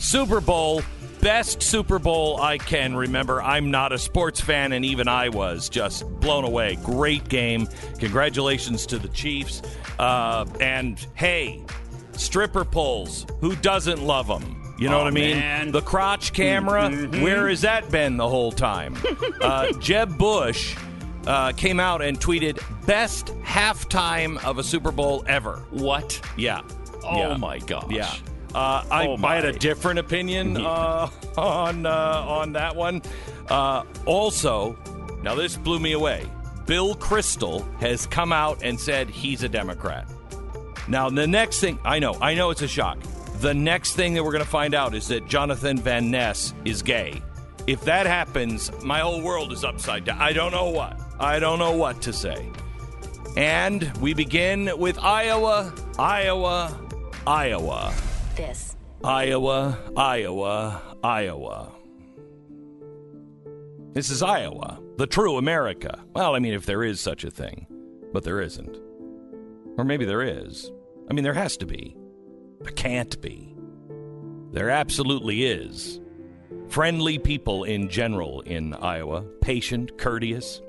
Super Bowl, best Super Bowl I can remember. I'm not a sports fan, and even I was just blown away. Great game. Congratulations to the Chiefs. Uh, and hey, stripper poles. Who doesn't love them? You know Oh, what I mean? man. The crotch camera. Where has that been the whole time? uh, Jeb Bush uh, came out and tweeted, "Best halftime of a Super Bowl ever." What? Yeah. Oh Yeah. my gosh. Yeah. Uh, I, Oh, I had a different opinion uh, on uh, on that one. Uh, also, now this blew me away. Bill Kristol has come out and said he's a Democrat. Now the next thing I know, I know it's a shock. The next thing that we're going to find out is that Jonathan Van Ness is gay. If that happens, my whole world is upside down. I don't know what. I don't know what to say. And we begin with Iowa, Iowa, Iowa. This Iowa, Iowa, Iowa. This is Iowa, the true America. Well, I mean, if there is such a thing, but there isn't. Or maybe there is. I mean, there has to be. There can't be. There absolutely is. Friendly people in general in Iowa, patient, courteous.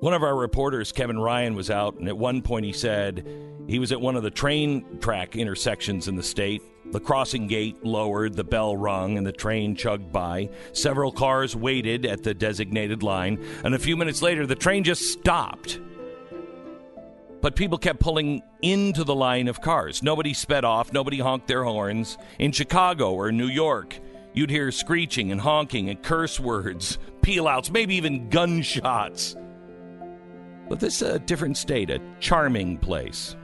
One of our reporters, Kevin Ryan, was out, and at one point he said he was at one of the train track intersections in the state. The crossing gate lowered, the bell rung, and the train chugged by. Several cars waited at the designated line, and a few minutes later, the train just stopped. But people kept pulling into the line of cars. Nobody sped off, nobody honked their horns. In Chicago or New York, you'd hear screeching and honking and curse words, peel outs, maybe even gunshots. But this is a different state, a charming place.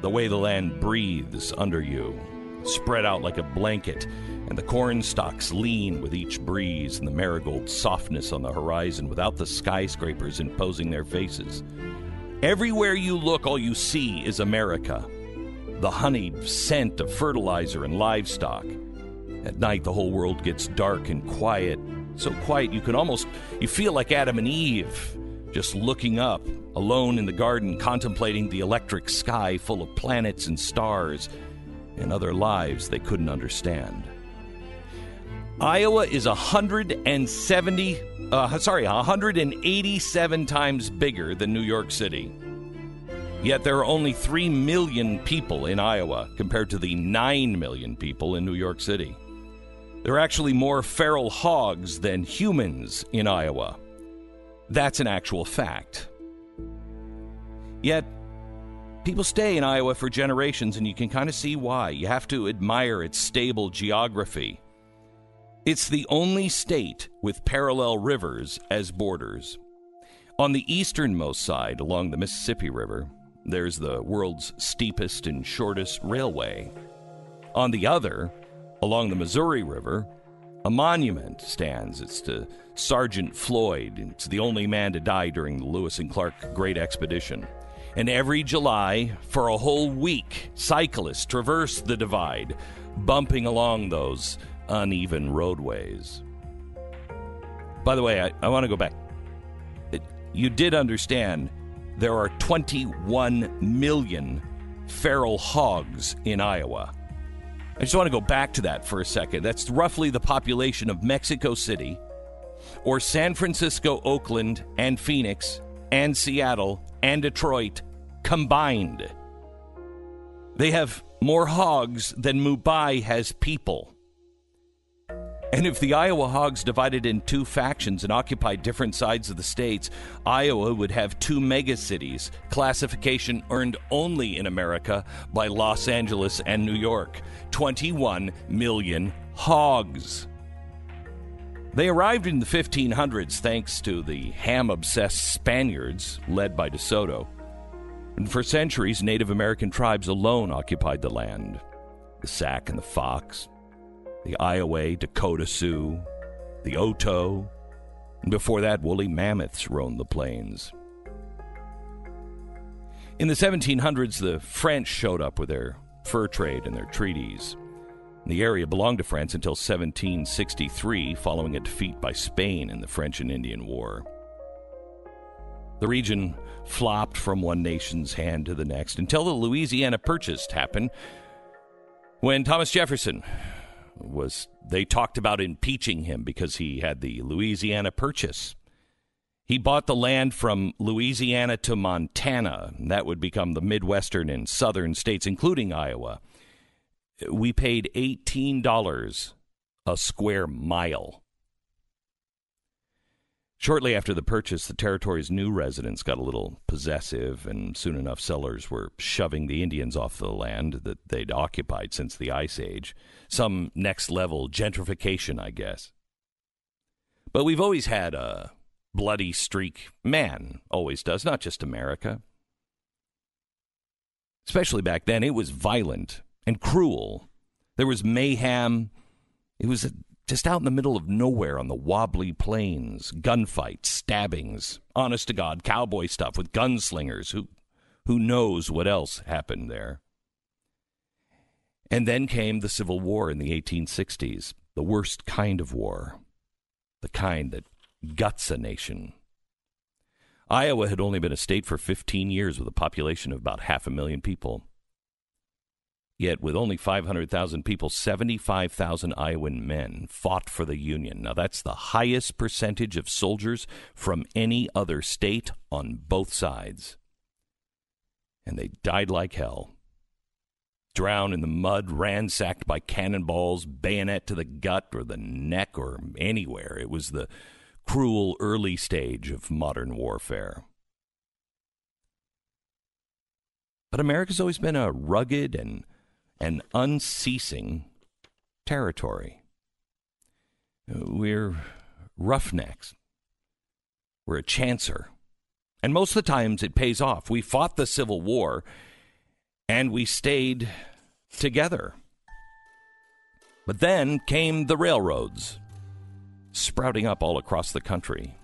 The way the land breathes under you, spread out like a blanket, and the corn stalks lean with each breeze, and the marigold softness on the horizon without the skyscrapers imposing their faces. Everywhere you look, all you see is America. The honeyed scent of fertilizer and livestock. At night, the whole world gets dark and quiet. So quiet you can almost you feel like Adam and Eve, just looking up, alone in the garden, contemplating the electric sky full of planets and stars and other lives they couldn't understand. Iowa is 170, uh, sorry, 187 times bigger than New York City. Yet there are only 3 million people in Iowa compared to the 9 million people in New York City. There are actually more feral hogs than humans in Iowa. That's an actual fact. Yet, people stay in Iowa for generations, and you can kind of see why. You have to admire its stable geography. It's the only state with parallel rivers as borders. On the easternmost side, along the Mississippi River, there's the world's steepest and shortest railway. On the other, along the Missouri River, a monument stands. It's to Sergeant Floyd. It's the only man to die during the Lewis and Clark Great Expedition. And every July, for a whole week, cyclists traverse the divide, bumping along those uneven roadways. By the way, I, I want to go back. It- you did understand there are 21 million feral hogs in Iowa. I just want to go back to that for a second. That's roughly the population of Mexico City, or San Francisco, Oakland, and Phoenix, and Seattle, and Detroit combined. They have more hogs than Mumbai has people. And if the Iowa Hogs divided in two factions and occupied different sides of the states, Iowa would have two megacities, classification earned only in America by Los Angeles and New York. 21 million hogs. They arrived in the 1500s thanks to the ham obsessed Spaniards led by De Soto. And for centuries, Native American tribes alone occupied the land the Sac and the Fox, the Iowa, Dakota Sioux, the Oto, and before that, woolly mammoths roamed the plains. In the 1700s, the French showed up with their fur trade and their treaties. The area belonged to France until 1763, following a defeat by Spain in the French and Indian War. The region flopped from one nation's hand to the next until the Louisiana Purchase happened when Thomas Jefferson was they talked about impeaching him because he had the Louisiana Purchase. He bought the land from Louisiana to Montana. That would become the Midwestern and Southern states, including Iowa. We paid $18 a square mile. Shortly after the purchase, the territory's new residents got a little possessive, and soon enough, settlers were shoving the Indians off the land that they'd occupied since the Ice Age. Some next level gentrification, I guess. But we've always had a bloody streak. Man always does, not just America. Especially back then, it was violent and cruel. There was mayhem. It was a just out in the middle of nowhere on the wobbly plains, gunfights, stabbings, honest to God, cowboy stuff with gunslingers. Who, who knows what else happened there? And then came the Civil War in the 1860s, the worst kind of war, the kind that guts a nation. Iowa had only been a state for 15 years with a population of about half a million people. Yet, with only 500,000 people, 75,000 Iowan men fought for the Union. Now, that's the highest percentage of soldiers from any other state on both sides. And they died like hell. Drowned in the mud, ransacked by cannonballs, bayonet to the gut or the neck or anywhere. It was the cruel early stage of modern warfare. But America's always been a rugged and an unceasing territory. We're roughnecks. We're a chancer. And most of the times it pays off. We fought the Civil War and we stayed together. But then came the railroads, sprouting up all across the country.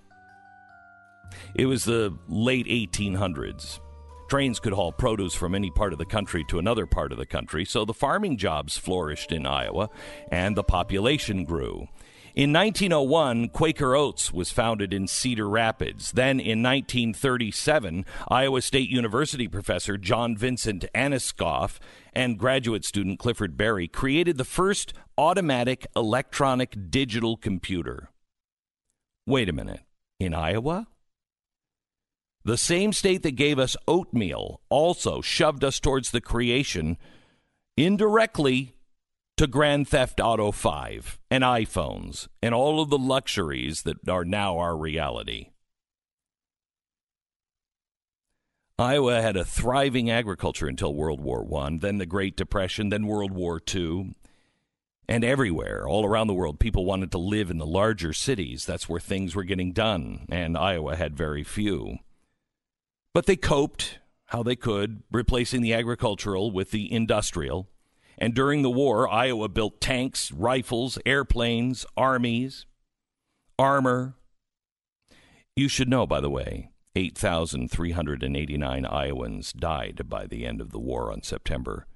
It was the late 1800s. Trains could haul produce from any part of the country to another part of the country, so the farming jobs flourished in Iowa and the population grew. In 1901, Quaker Oats was founded in Cedar Rapids. Then in 1937, Iowa State University professor John Vincent Atanasoff and graduate student Clifford Berry created the first automatic electronic digital computer. Wait a minute. In Iowa? The same state that gave us oatmeal also shoved us towards the creation, indirectly, to Grand Theft Auto 5 and iPhones and all of the luxuries that are now our reality. Iowa had a thriving agriculture until World War I, then the Great Depression, then World War II. And everywhere, all around the world, people wanted to live in the larger cities. That's where things were getting done, and Iowa had very few. But they coped how they could, replacing the agricultural with the industrial. And during the war, Iowa built tanks, rifles, airplanes, armies, armor. You should know, by the way, 8,389 Iowans died by the end of the war on September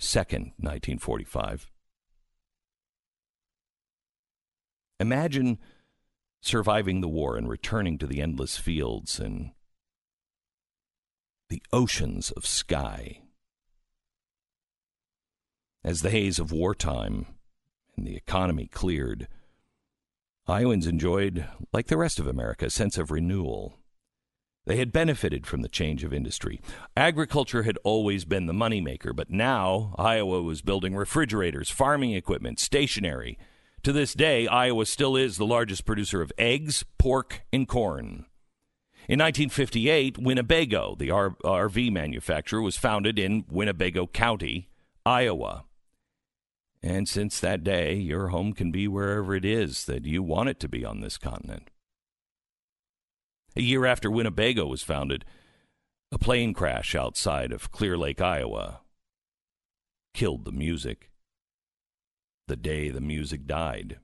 2nd, 1945. Imagine surviving the war and returning to the endless fields and the oceans of sky. As the haze of wartime and the economy cleared, Iowans enjoyed, like the rest of America, a sense of renewal. They had benefited from the change of industry. Agriculture had always been the moneymaker, but now Iowa was building refrigerators, farming equipment, stationery. To this day, Iowa still is the largest producer of eggs, pork, and corn. In 1958, Winnebago, the R- RV manufacturer, was founded in Winnebago County, Iowa. And since that day, your home can be wherever it is that you want it to be on this continent. A year after Winnebago was founded, a plane crash outside of Clear Lake, Iowa, killed the music. The day the music died.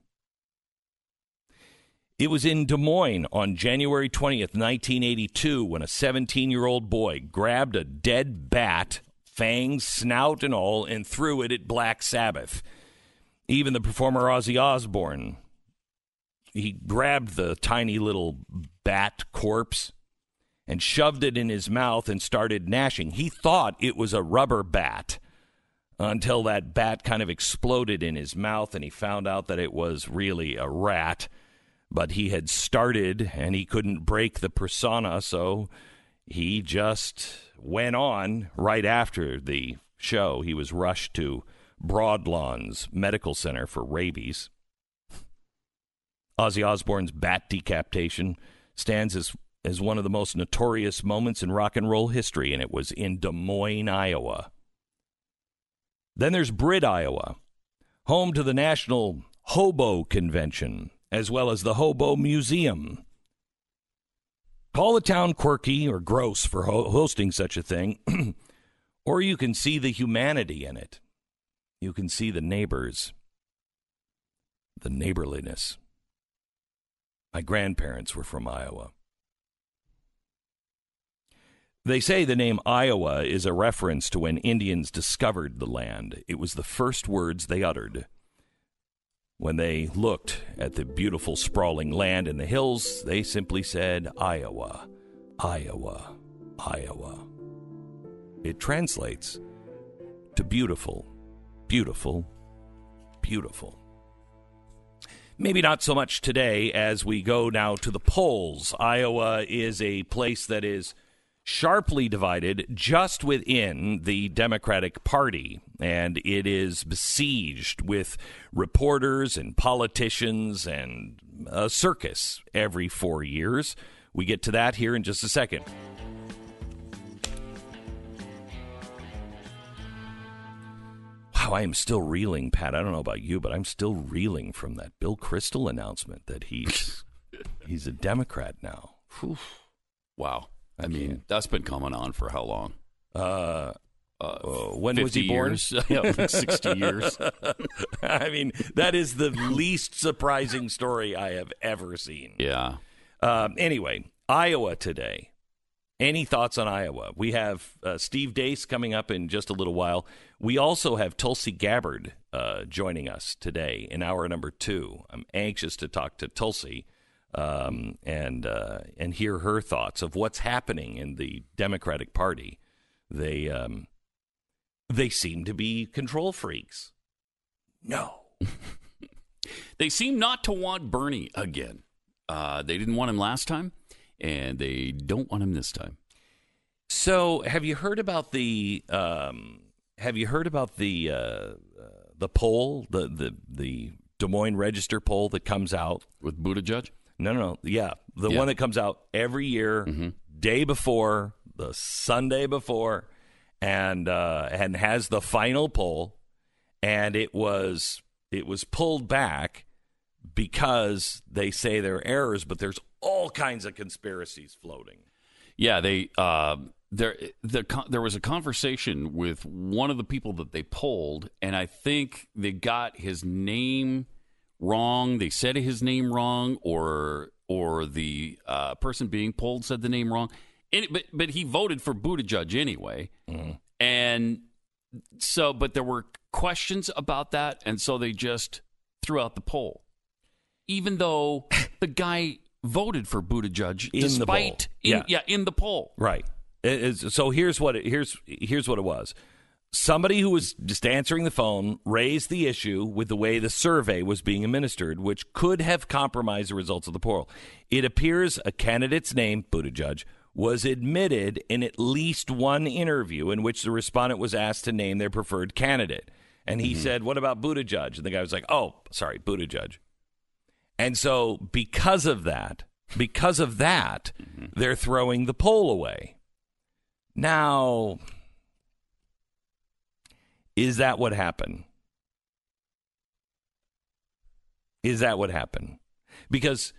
It was in Des Moines on January 20th, 1982, when a 17 year old boy grabbed a dead bat, fangs, snout, and all, and threw it at Black Sabbath. Even the performer Ozzy Osbourne, he grabbed the tiny little bat corpse and shoved it in his mouth and started gnashing. He thought it was a rubber bat. until that bat kind of exploded in his mouth and he found out that it was really a rat. But he had started and he couldn't break the persona, so he just went on right after the show. He was rushed to Broadlawns Medical Center for rabies. Ozzy Osbourne's bat decapitation stands as, as one of the most notorious moments in rock and roll history, and it was in Des Moines, Iowa. Then there's Britt, Iowa, home to the National Hobo Convention, as well as the Hobo Museum. Call the town quirky or gross for ho- hosting such a thing, or you can see the humanity in it. You can see the neighbors, the neighborliness. My grandparents were from Iowa. They say the name Iowa is a reference to when Indians discovered the land. It was the first words they uttered. When they looked at the beautiful sprawling land in the hills, they simply said, Iowa, Iowa, Iowa. It translates to beautiful, beautiful, beautiful. Maybe not so much today as we go now to the polls. Iowa is a place that is sharply divided just within the Democratic Party, and it is besieged with reporters and politicians and a circus every four years. We get to that here in just a second. Wow, I am still reeling, Pat. I don't know about you, but I'm still reeling from that Bill Kristol announcement that he's he's a Democrat now. Whew. Wow. I mean, that's been coming on for how long? Uh, uh, when was he born? yeah, like 60 years. I mean, that is the least surprising story I have ever seen. Yeah. Um, anyway, Iowa today. Any thoughts on Iowa? We have uh, Steve Deace coming up in just a little while. We also have Tulsi Gabbard uh, joining us today in hour number two. I'm anxious to talk to Tulsi um, and uh, and hear her thoughts of what's happening in the Democratic Party. They um, they seem to be control freaks. No, They seem not to want Bernie again. Uh, they didn't want him last time, and they don't want him this time. So, have you heard about the? Um, have you heard about the uh, uh, the poll, the the the Des Moines Register poll that comes out? With Buttigieg? No, no, no. Yeah, the Yeah. one that comes out every year, day before the Sunday before, and uh, and has the final poll, and it was it was pulled back because they say there are errors, but there's all kinds of conspiracies floating. Yeah, they uh, there the there was a conversation with one of the people that they polled, and I think they got his name wrong. They said his name wrong, or or the uh, person being polled said the name wrong. And, but but he voted for Buttigieg anyway, and so but there were questions about that, and so they just threw out the poll, even though the guy voted for Buttigieg In the despite poll. in- Yeah. yeah in the poll. Right. Is- so here's what it, here's here's what it was. Somebody who was just answering the phone raised the issue with the way the survey was being administered, which could have compromised the results of the poll. It appears a candidate's name, Buttigieg, was admitted in at least one interview in which the respondent was asked to name their preferred candidate. And he mm-hmm. said, What about Buttigieg? And the guy was like, Oh, sorry, Buttigieg. And so, because of that, because of that, mm-hmm. they're throwing the poll away. Now, is that what happened? Is that what happened? Because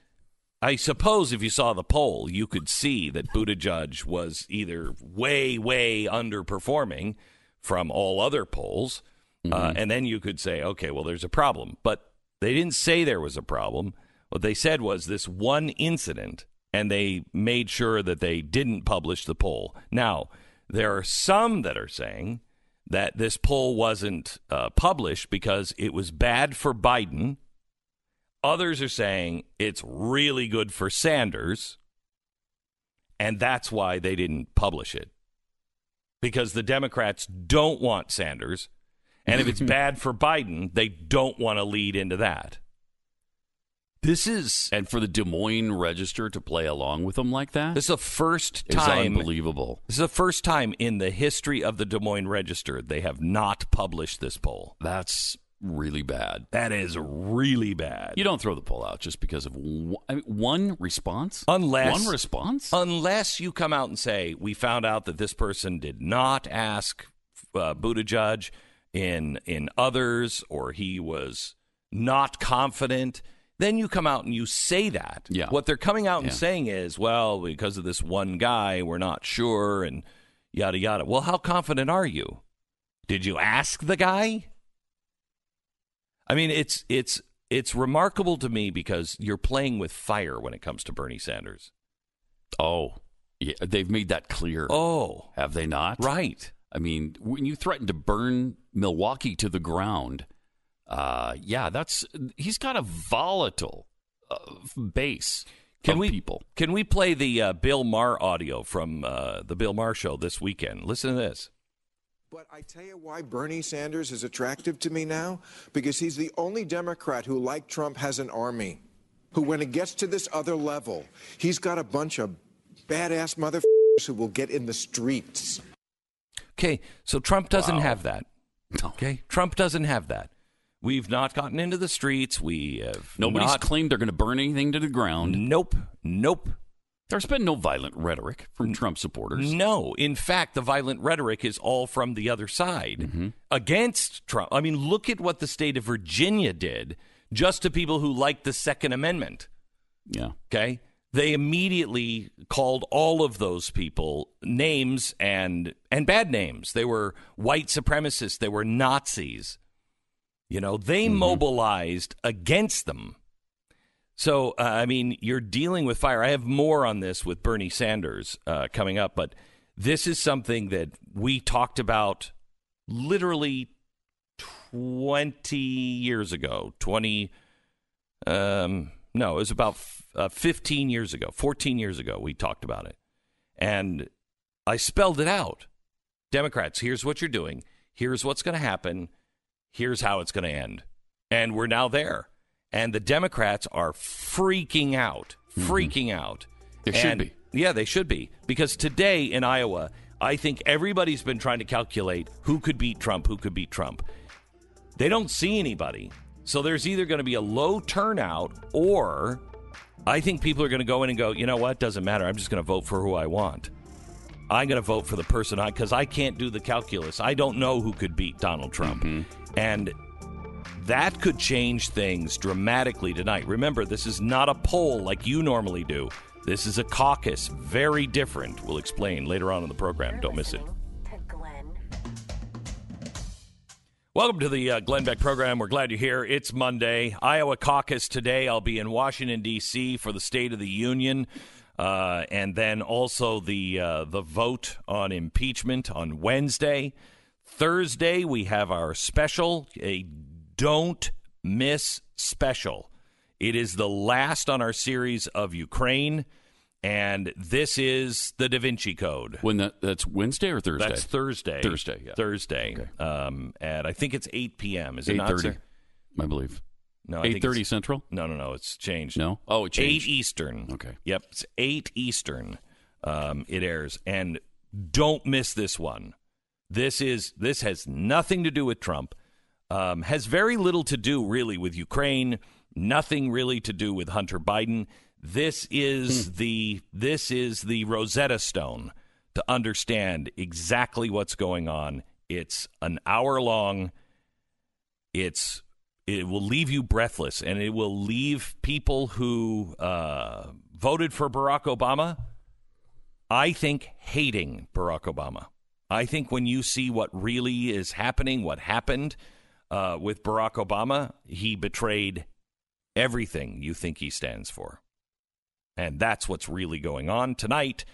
I suppose if you saw the poll, you could see that Buttigieg was either way, way underperforming from all other polls, uh, and then you could say, okay, well, there's a problem. But they didn't say there was a problem. What they said was this one incident, and they made sure that they didn't publish the poll. Now, there are some that are saying that this poll wasn't uh, published because it was bad for Biden. Others are saying it's really good for Sanders, and that's why they didn't publish it. Because the Democrats don't want Sanders, And if it's bad for Biden, they don't want to lead into that. This is and for the Des Moines Register to play along with them like that. This is the first time unbelievable. This is the first time in the history of the Des Moines Register they have not published this poll. That's really bad. That is really bad. You don't throw the poll out just because of one, I mean, one response. Unless one response. Unless you come out and say we found out that this person did not ask uh, Buttigieg in in others, or he was not confident then you come out and you say that. Yeah. What they're coming out and Yeah. saying is, well, because of this one guy, we're not sure, and yada yada. Well, how confident are you? Did you ask the guy? I mean, it's it's it's remarkable to me because you're playing with fire when it comes to Bernie Sanders. Oh, yeah, they've made that clear. Oh, Have they not? right. I mean, when you threaten to burn Milwaukee to the ground, uh, yeah, that's he's got a volatile uh, base Can of we people. Can we play the uh, Bill Maher audio from uh, the Bill Maher show this weekend? Listen to this. But I tell you why Bernie Sanders is attractive to me now? Because he's the only Democrat who, like Trump, has an army. Who, when it gets to this other level, he's got a bunch of badass motherfuckers who will get in the streets. Okay, so Trump doesn't Wow. have that. Okay, Trump doesn't have that. We've not gotten into the streets. We have Nobody's not- claimed they're going to burn anything to the ground. Nope, nope, There's been no violent rhetoric from Trump supporters. no. In fact, the violent rhetoric is all from the other side Mm-hmm. against Trump. I mean, look at what the state of Virginia did just to people who like the Second Amendment. Yeah. Okay. They immediately called all of those people names and and bad names. They were white supremacists. They were Nazis. You know, they mobilized against them. So, uh, I mean, you're dealing with fire. I have more on this with Bernie Sanders uh, coming up, but this is something that we talked about literally 20 years ago. 20, um, no, it was about f- uh, 15 years ago, 14 years ago, we talked about it. And I spelled it out. Democrats, here's what you're doing. Here's what's going to happen. Here's how it's going to end. And we're now there. And the Democrats are freaking out, mm-hmm. freaking out. They should be. Yeah, they should be. Because today in Iowa, I think everybody's been trying to calculate who could beat Trump, who could beat Trump. They don't see anybody. So there's either going to be a low turnout or I think people are going to go in and go, you know what? Doesn't matter. I'm just going to vote for who I want. I'm going to vote for the person I, because I can't do the calculus. I don't know who could beat Donald Trump. And that could change things dramatically tonight. Remember, this is not a poll like you normally do. This is a caucus, very different. We'll explain later on in the program. Don't miss it. Welcome to the uh, Glenn Beck program. We're glad you're here. It's Monday. Iowa caucus today. I'll be in Washington, D.C. for the State of the Union. Uh, and then also the uh, the vote on impeachment on Wednesday. Thursday, we have our special, a don't miss special. It is the last on our series of Ukraine, and this is the Da Vinci Code. When that, that's Wednesday or Thursday? That's Thursday. Thursday, yeah. Thursday. Okay. Um, and I think it's 8 p.m. Is it not? 8:30, sir? I believe. No, Eight thirty Central. No, no, no. It's changed. No. Oh, it changed. Eight Eastern. Okay. Yep. It's eight Eastern. Um, it airs, and don't miss this one. This is this has nothing to do with Trump. Um, has very little to do really with Ukraine. Nothing really to do with Hunter Biden. This is Hmm. the this is the Rosetta Stone to understand exactly what's going on. It's an hour long. It's it will leave you breathless, and it will leave people who uh, voted for Barack Obama. I think hating Barack Obama. I think when you see what really is happening, what happened uh, with Barack Obama, he betrayed everything you think he stands for. And that's what's really going on tonight.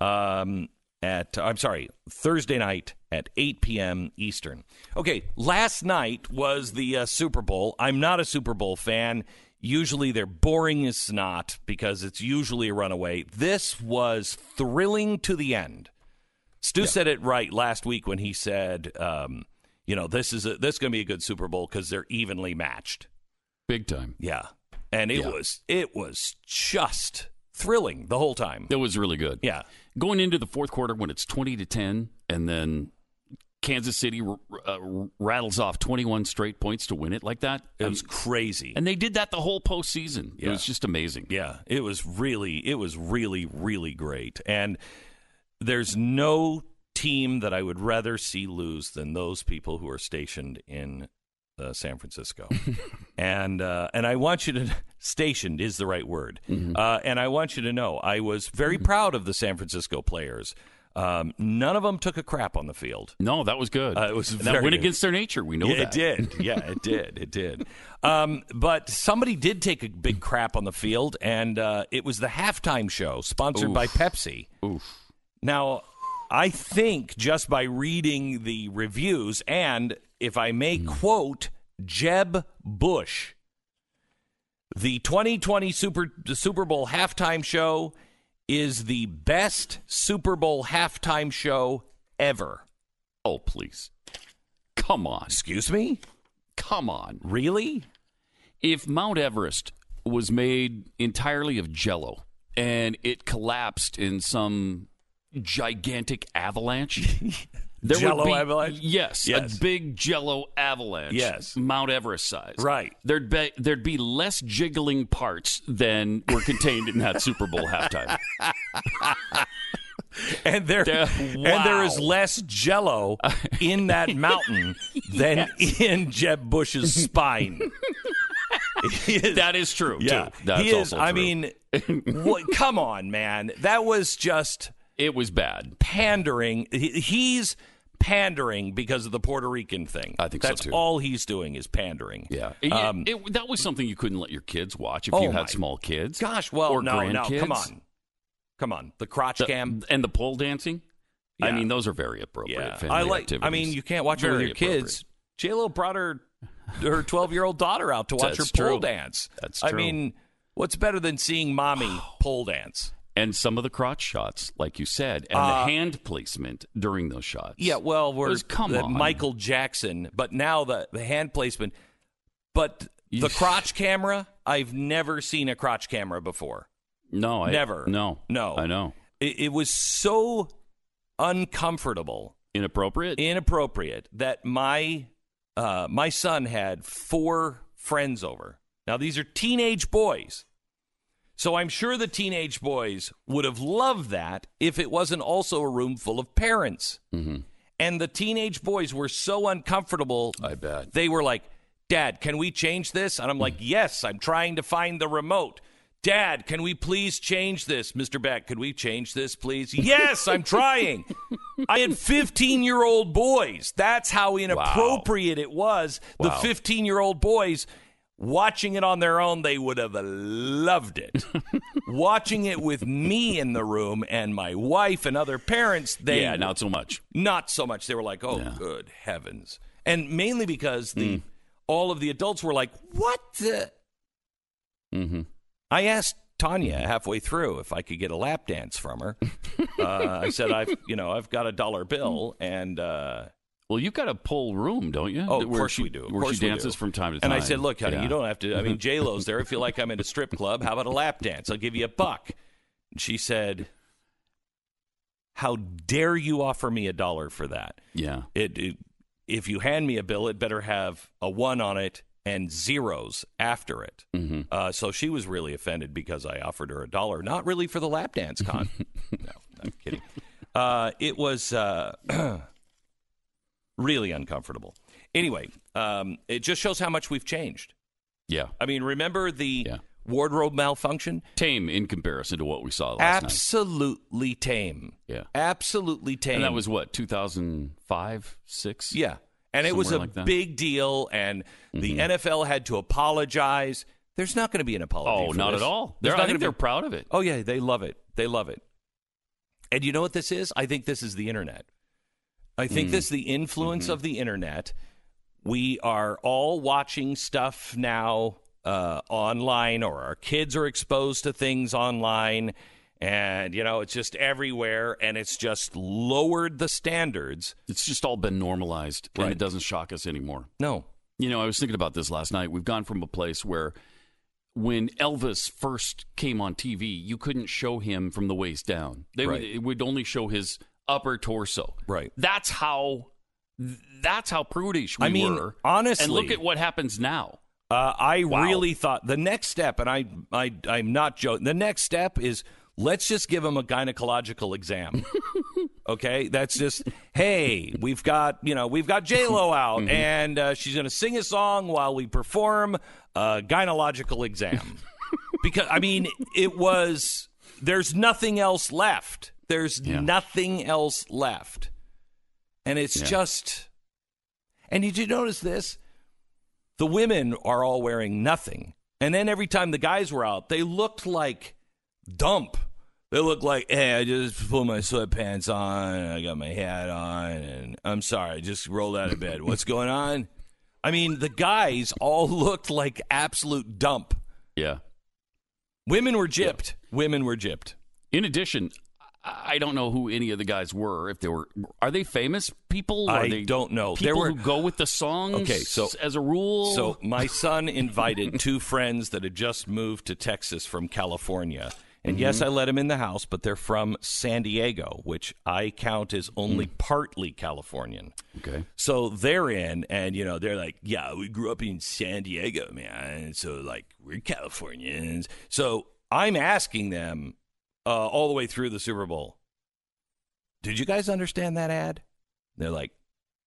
Um, at I'm sorry, Thursday night at 8 p.m. Eastern. Okay, last night was the uh, Super Bowl. I'm not a Super Bowl fan. Usually they're boring as snot because it's usually a runaway. This was thrilling to the end. Stu said it right last week when he said um, you know, this is a, this is going to be a good Super Bowl because they're evenly matched. Big time. Yeah, and it Yeah. was it was just thrilling the whole time. It was really good. Yeah, Going into the fourth quarter when it's 20 to 10, and then Kansas City r- uh, rattles off 21 straight points to win it like that. it was crazy. and they did that the whole postseason. It was just amazing. Yeah, it was really, it was really, really great. And there's no team that I would rather see lose than those people who are stationed in uh, San Francisco. and uh, and I want you to stationed is the right word. Uh, and I want you to know I was very proud of the San Francisco players. Um, none of them took a crap on the field. No, that was good. Uh, it was very that went good. against their nature. We know Yeah, that. it did. Yeah, it did. It did. Um, but somebody did take a big crap on the field, and uh, it was the halftime show sponsored by Pepsi. Oof. Now, I think just by reading the reviews, and if I may quote Jeb Bush, the 2020 Super, the Super Bowl halftime show is the best Super Bowl halftime show ever. Oh, please. Come on. Excuse me? Come on. Really? If Mount Everest was made entirely of jello and it collapsed in some gigantic avalanche, there Jell-O would be, avalanche? Yes, Yes. a big jello avalanche. Yes. Mount Everest size. Right. There'd be there'd be less jiggling parts than were contained in that Super Bowl halftime. and there There- and there is less jello in that mountain than in Jeb Bush's spine. Is- That is true. yeah, too. That's he is. also I mean, what, come on, man, that was just it was bad. pandering. He's pandering because of the Puerto Rican thing. I think so, that's too. all he's doing is pandering. Yeah, Um, it- that was something you couldn't let your kids watch if Oh, you had small kids. Gosh, well, or no, no, come on, come on, the crotch The- cam. and the pole dancing. I mean, those are very appropriate. Yeah, family I like. Activities. I mean, you can't watch it with your kids. J Lo brought her her twelve year old daughter out to watch That's her pole true. dance. That's I mean, what's better than seeing mommy pole dance? And some of the crotch shots, like you said, and Uh, the hand placement during those shots. Yeah, well, we're was, come the on. Michael Jackson, but now the the hand placement, but the crotch camera. I've never seen a crotch camera before. no, I, Never. No, No. I know. It, it was so uncomfortable, Inappropriate. inappropriate that my uh, my son had four friends over. Now these are teenage boys. So I'm sure the teenage boys would have loved that if it wasn't also a room full of parents. mm-hmm. And the teenage boys were so uncomfortable. I bet. They were like, Dad, can we change this? And I'm like, Yes, I'm trying to find the remote. Dad, can we please change this? Mr. Beck, could we change this, please? Yes, I'm trying. I had 15 year old boys. That's how inappropriate it was. The 15 year old boys watching it on their own, they would have loved it. watching it with me in the room and my wife and other parents, they yeah, not so much. not so much. They were like, "Oh, Yeah. good heavens!" And mainly because the Mm. all of the adults were like, "What?" The? Mm-hmm. I asked Tania halfway through if I could get a lap dance from her. uh, I said, "I've you know I've got a dollar bill and." Uh, Well, you've got a pull room, don't you? Oh, of where course she, we do. Of Where she dances from time to time. and. I said, "Look, honey, Yeah. you don't have to. I mean, J Lo's there. I feel like I'm in a strip club. How about a lap dance? I'll give you a buck." And she said, "How dare you offer me a dollar for that?" Yeah. it, it if you hand me a bill, it better have a one on it and zeros after it. Mm-hmm. Uh, so she was really offended because I offered her a dollar, not really for the lap dance con. no, I'm kidding. Uh, it was uh, really uncomfortable. Anyway, um, it just shows how much we've changed. Yeah. I mean, remember the Yeah. wardrobe malfunction? Tame in comparison to what we saw last night. Absolutely tame. Yeah. Absolutely tame. And that was what, 2005, 6? Yeah. And it was a like big deal, and the NFL had to apologize. There's not going to be an apology. Oh, not this. at all. There's They're, not I think they're be- proud of it. Oh, yeah, they love it. They love it. And you know what this is? I think this is the internet. I think this is the influence Mm-hmm. of the internet. We are all watching stuff now uh, online, or our kids are exposed to things online. and you know it's just everywhere, and it's just lowered the standards. It's just all been normalized, and it doesn't shock us anymore. No, You know, I was thinking about this last night. We've gone from a place where when Elvis first came on TV, you couldn't show him from the waist down. They would, it would only show his upper torso. Right. That's how that's how prudish we I mean, were. honestly- And look at what happens now. Uh, I Wow. really thought the next step, and I, I, I'm not joking. The next step is let's just give him a gynecological exam. okay, that's just hey, we've got you know we've got J Lo out, Mm-hmm. and uh, she's going to sing a song while we perform a gynecological exam. because I mean, it was there's nothing else left. There's Yeah. nothing else left, and it's Yeah. just. And did you notice this? the women are all wearing nothing. And then every time the guys were out, they looked like dump. They looked like, hey, I just put my sweatpants on, I got my hat on, and I'm sorry, I just rolled out of bed. What's going on? I mean, the guys all looked like absolute dump. Yeah. Women were gypped. Women were gypped. In addition, I don't know who any of the guys were. If they were, are they famous people? I they don't know. There were- who go with the songs. Okay, so- as a rule, So my son invited two friends that had just moved to Texas from California. And yes, mm-hmm. I let them in the house, but they're from San Diego, which I count as only mm. partly Californian. okay, So they're in, and you know, they're like, "Yeah, we grew up in San Diego, man. So like, we're Californians." So I'm asking them uh, all the way through the Super Bowl. Did you guys understand that ad? They're like,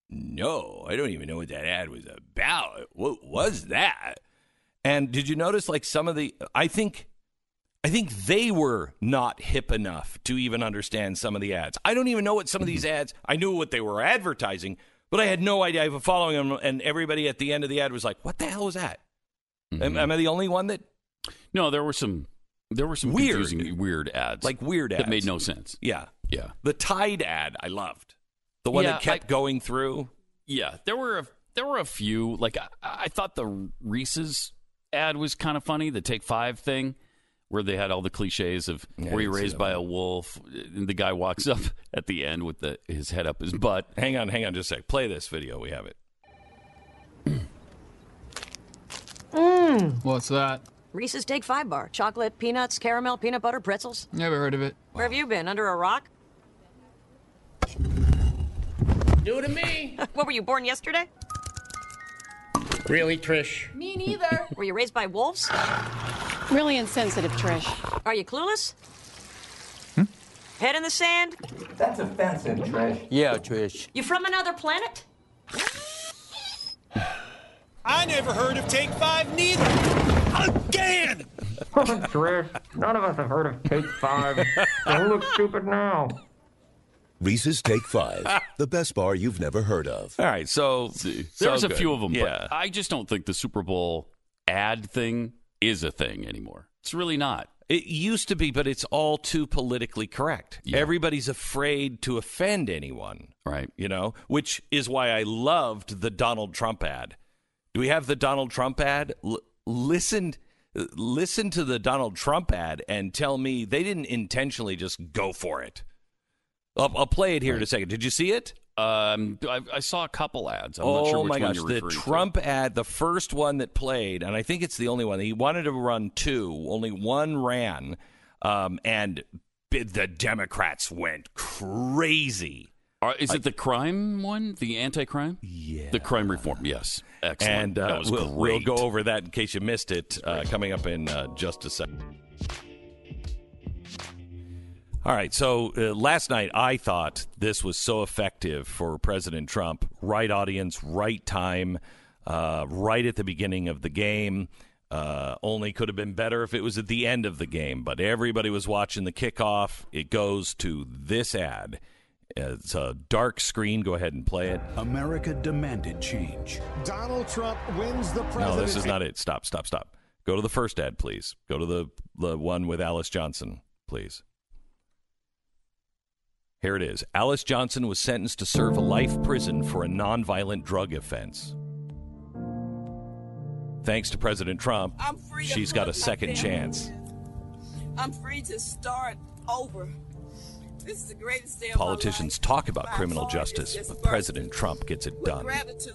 "No, I don't even know what that ad was about. What was that?" And did you notice like some of the? I think. I think they were not hip enough to even understand some of the ads. I don't even know what some of these ads. I knew what they were advertising, but I had no idea. I was following them, and everybody at the end of the ad was like, "What the hell was that?" Am, am I the only one that no, there were some, there were some Weird. confusing, weird ads, like weird ads that made no sense. Yeah, Yeah, the Tide ad I loved. The one Yeah, that kept I- going through. yeah. There were a, there were a few. Like I, I thought the Reese's ad was kind of funny. The Take Five thing. Where they had all the cliches of Yeah, were you raised by a wolf, and the guy walks up at the end with the, his head up his butt. Hang on, hang on, just a sec. Play this video. We have it. Mmm. What's that? Reese's Take Five Bar. Chocolate, peanuts, caramel, peanut butter, pretzels. Never heard of it. Where have you been? Under a rock? New to me. What were you born yesterday? Really, Trish? Me neither. Were you raised by wolves? really insensitive, Trish. Are you clueless? Hmm? Head in the sand? That's offensive, Trish. Yeah, Trish. You from another planet? I never heard of Take Five neither. Again! Trish, none of us have heard of Take Five. Don't look stupid now. Reese's Take Five, the best bar you've never heard of. All right, so There's so a few of them, Yeah, but I just don't think the Super Bowl ad thing is a thing anymore. It's really not. It used to be, but it's all too politically correct. Yeah. Everybody's afraid to offend anyone, Right. you know, which is why I loved the Donald Trump ad. Do we have the Donald Trump ad? L- listen, listen to the Donald Trump ad and tell me they didn't intentionally just go for it. I'll, I'll play it here in a second. Did you see it? Um, I, I saw a couple ads. I'm oh not sure which my one gosh, the Trump ad, the first one that played, and I think it's the only one. He wanted to run two, only one ran, um, and the Democrats went crazy. Are, is it the crime one? The anti-crime? Yeah. The crime reform. Yes. Excellent. And uh, that was we'll, we'll go over that in case you missed it uh, coming up in uh, just a second. All right. So uh, last night, I thought this was so effective for President Trump. Right audience, right time, uh, right at the beginning of the game. Uh, only could have been better if it was at the end of the game, but everybody was watching the kickoff. It goes to this ad. It's a dark screen. Go ahead and play it. America demanded change. Donald Trump wins the presidency. No, this is not it. Stop, stop, stop. Go to the first ad, please. Go to the the one with Alice Johnson, please. Here it is. Alice Johnson was sentenced to serve a life prison for a nonviolent drug offense. Thanks to President Trump, I'm free to she's got a second family chance. I'm free to start over. Politicians talk about criminal justice, but President Trump gets it my done. Gratitude.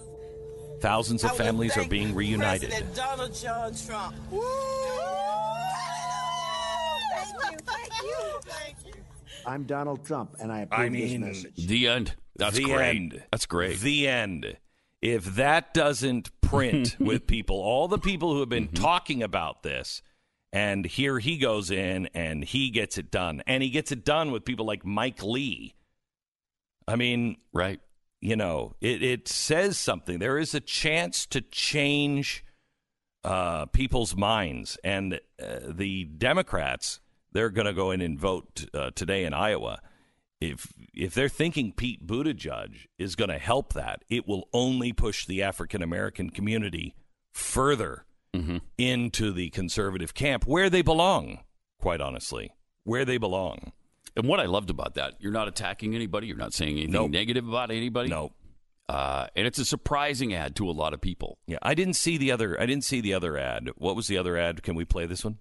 Thousands of families are being reunited. President Donald John Trump. Woo! Thank you, thank you, thank you. I'm Donald Trump, and I approve I mean, this message. The end. That's the great. end. That's great. The end. If that doesn't print with people, all the people who have been Mm-hmm. talking about this, and here he goes in and he gets it done. And he gets it done with people like Mike Lee. I mean, right. you know, it, it says something. There is a chance to change uh, people's minds. And uh, the Democrats, they're going to go in and vote uh, today in Iowa. If if they're thinking Pete Buttigieg is going to help that, it will only push the African American community further into the conservative camp where they belong. Quite honestly, where they belong. And what I loved about that, you're not attacking anybody. You're not saying anything Nope. negative about anybody. No, Uh, and it's a surprising ad to a lot of people. yeah, I didn't see the other. I didn't see the other ad. What was the other ad? Can we play this one?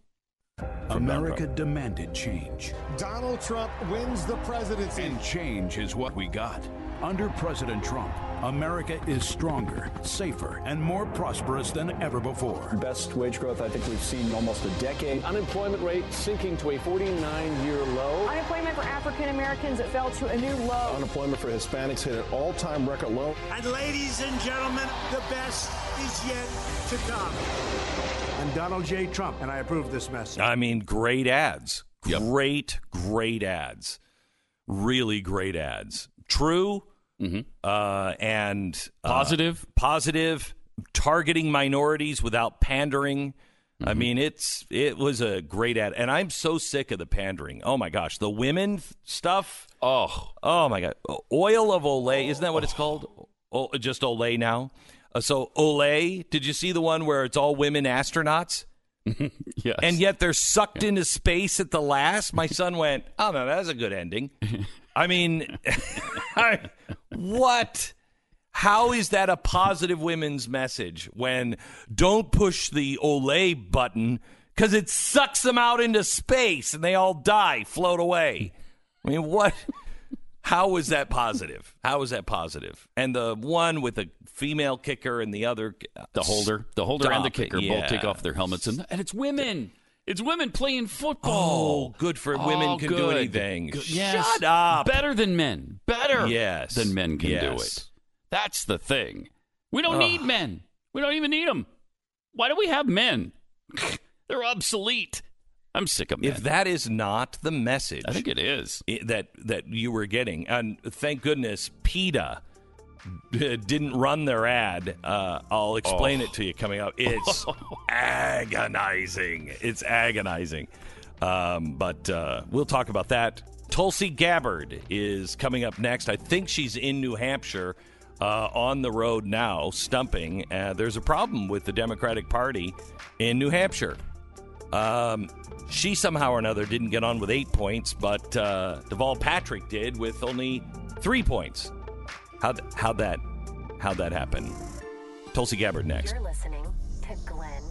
America demanded change. Donald Trump wins the presidency. And change is what we got. Under President Trump, America is stronger, safer, and more prosperous than ever before. Best wage growth I think we've seen in almost a decade. Unemployment rate sinking to a 49 year low. Unemployment for African Americans it fell to a new low. Unemployment for Hispanics hit an all time record low. And ladies and gentlemen, the best is yet to come. I'm Donald J. Trump, and I approve this message. I mean, great ads. Great, great ads. Really great ads. True uh, and uh, Positive. positive, targeting minorities without pandering. I mean, it's it was a great ad, and I'm so sick of the pandering. Oh my gosh, the women stuff. Oh, Oh my god, oil of Olay isn't that what it's called? Oh, just Olay now. Uh, so Olay, did you see the one where it's all women astronauts? yes. and yet they're sucked into space at the last. My son went, "Oh no, that's a good ending." I mean, I, what? How is that a positive women's message when don't push the Olay button because it sucks them out into space and they all die, float away? I mean, what? How is that positive? How is that positive? And the one with the female kicker and the other, uh, the holder, the holder and the Stop it. kicker both take off their helmets, and, and it's women. It's women playing football. Oh, good for women Oh, can do anything. Good. Yes. Shut up. Better than men. Better. Yes. Than men can do it. That's the thing. We don't Ugh. need men. We don't even need them. Why do we have men? They're obsolete. I'm sick of men. If that is not the message, I think it is. i- that that you were getting, and thank goodness PETA d- didn't run their ad. Uh, I'll explain Oh. it to you coming up. It's agonizing. It's agonizing. Um, but uh, we'll talk about that. Tulsi Gabbard is coming up next. I think she's in New Hampshire. Uh, on the road now, stumping. Uh, there's a problem with the Democratic Party in New Hampshire. Um, she somehow or another didn't get on with eight points, but uh, Deval Patrick did with only three points. How how that how that happen? Tulsi Gabbard next. You're listening to Glenn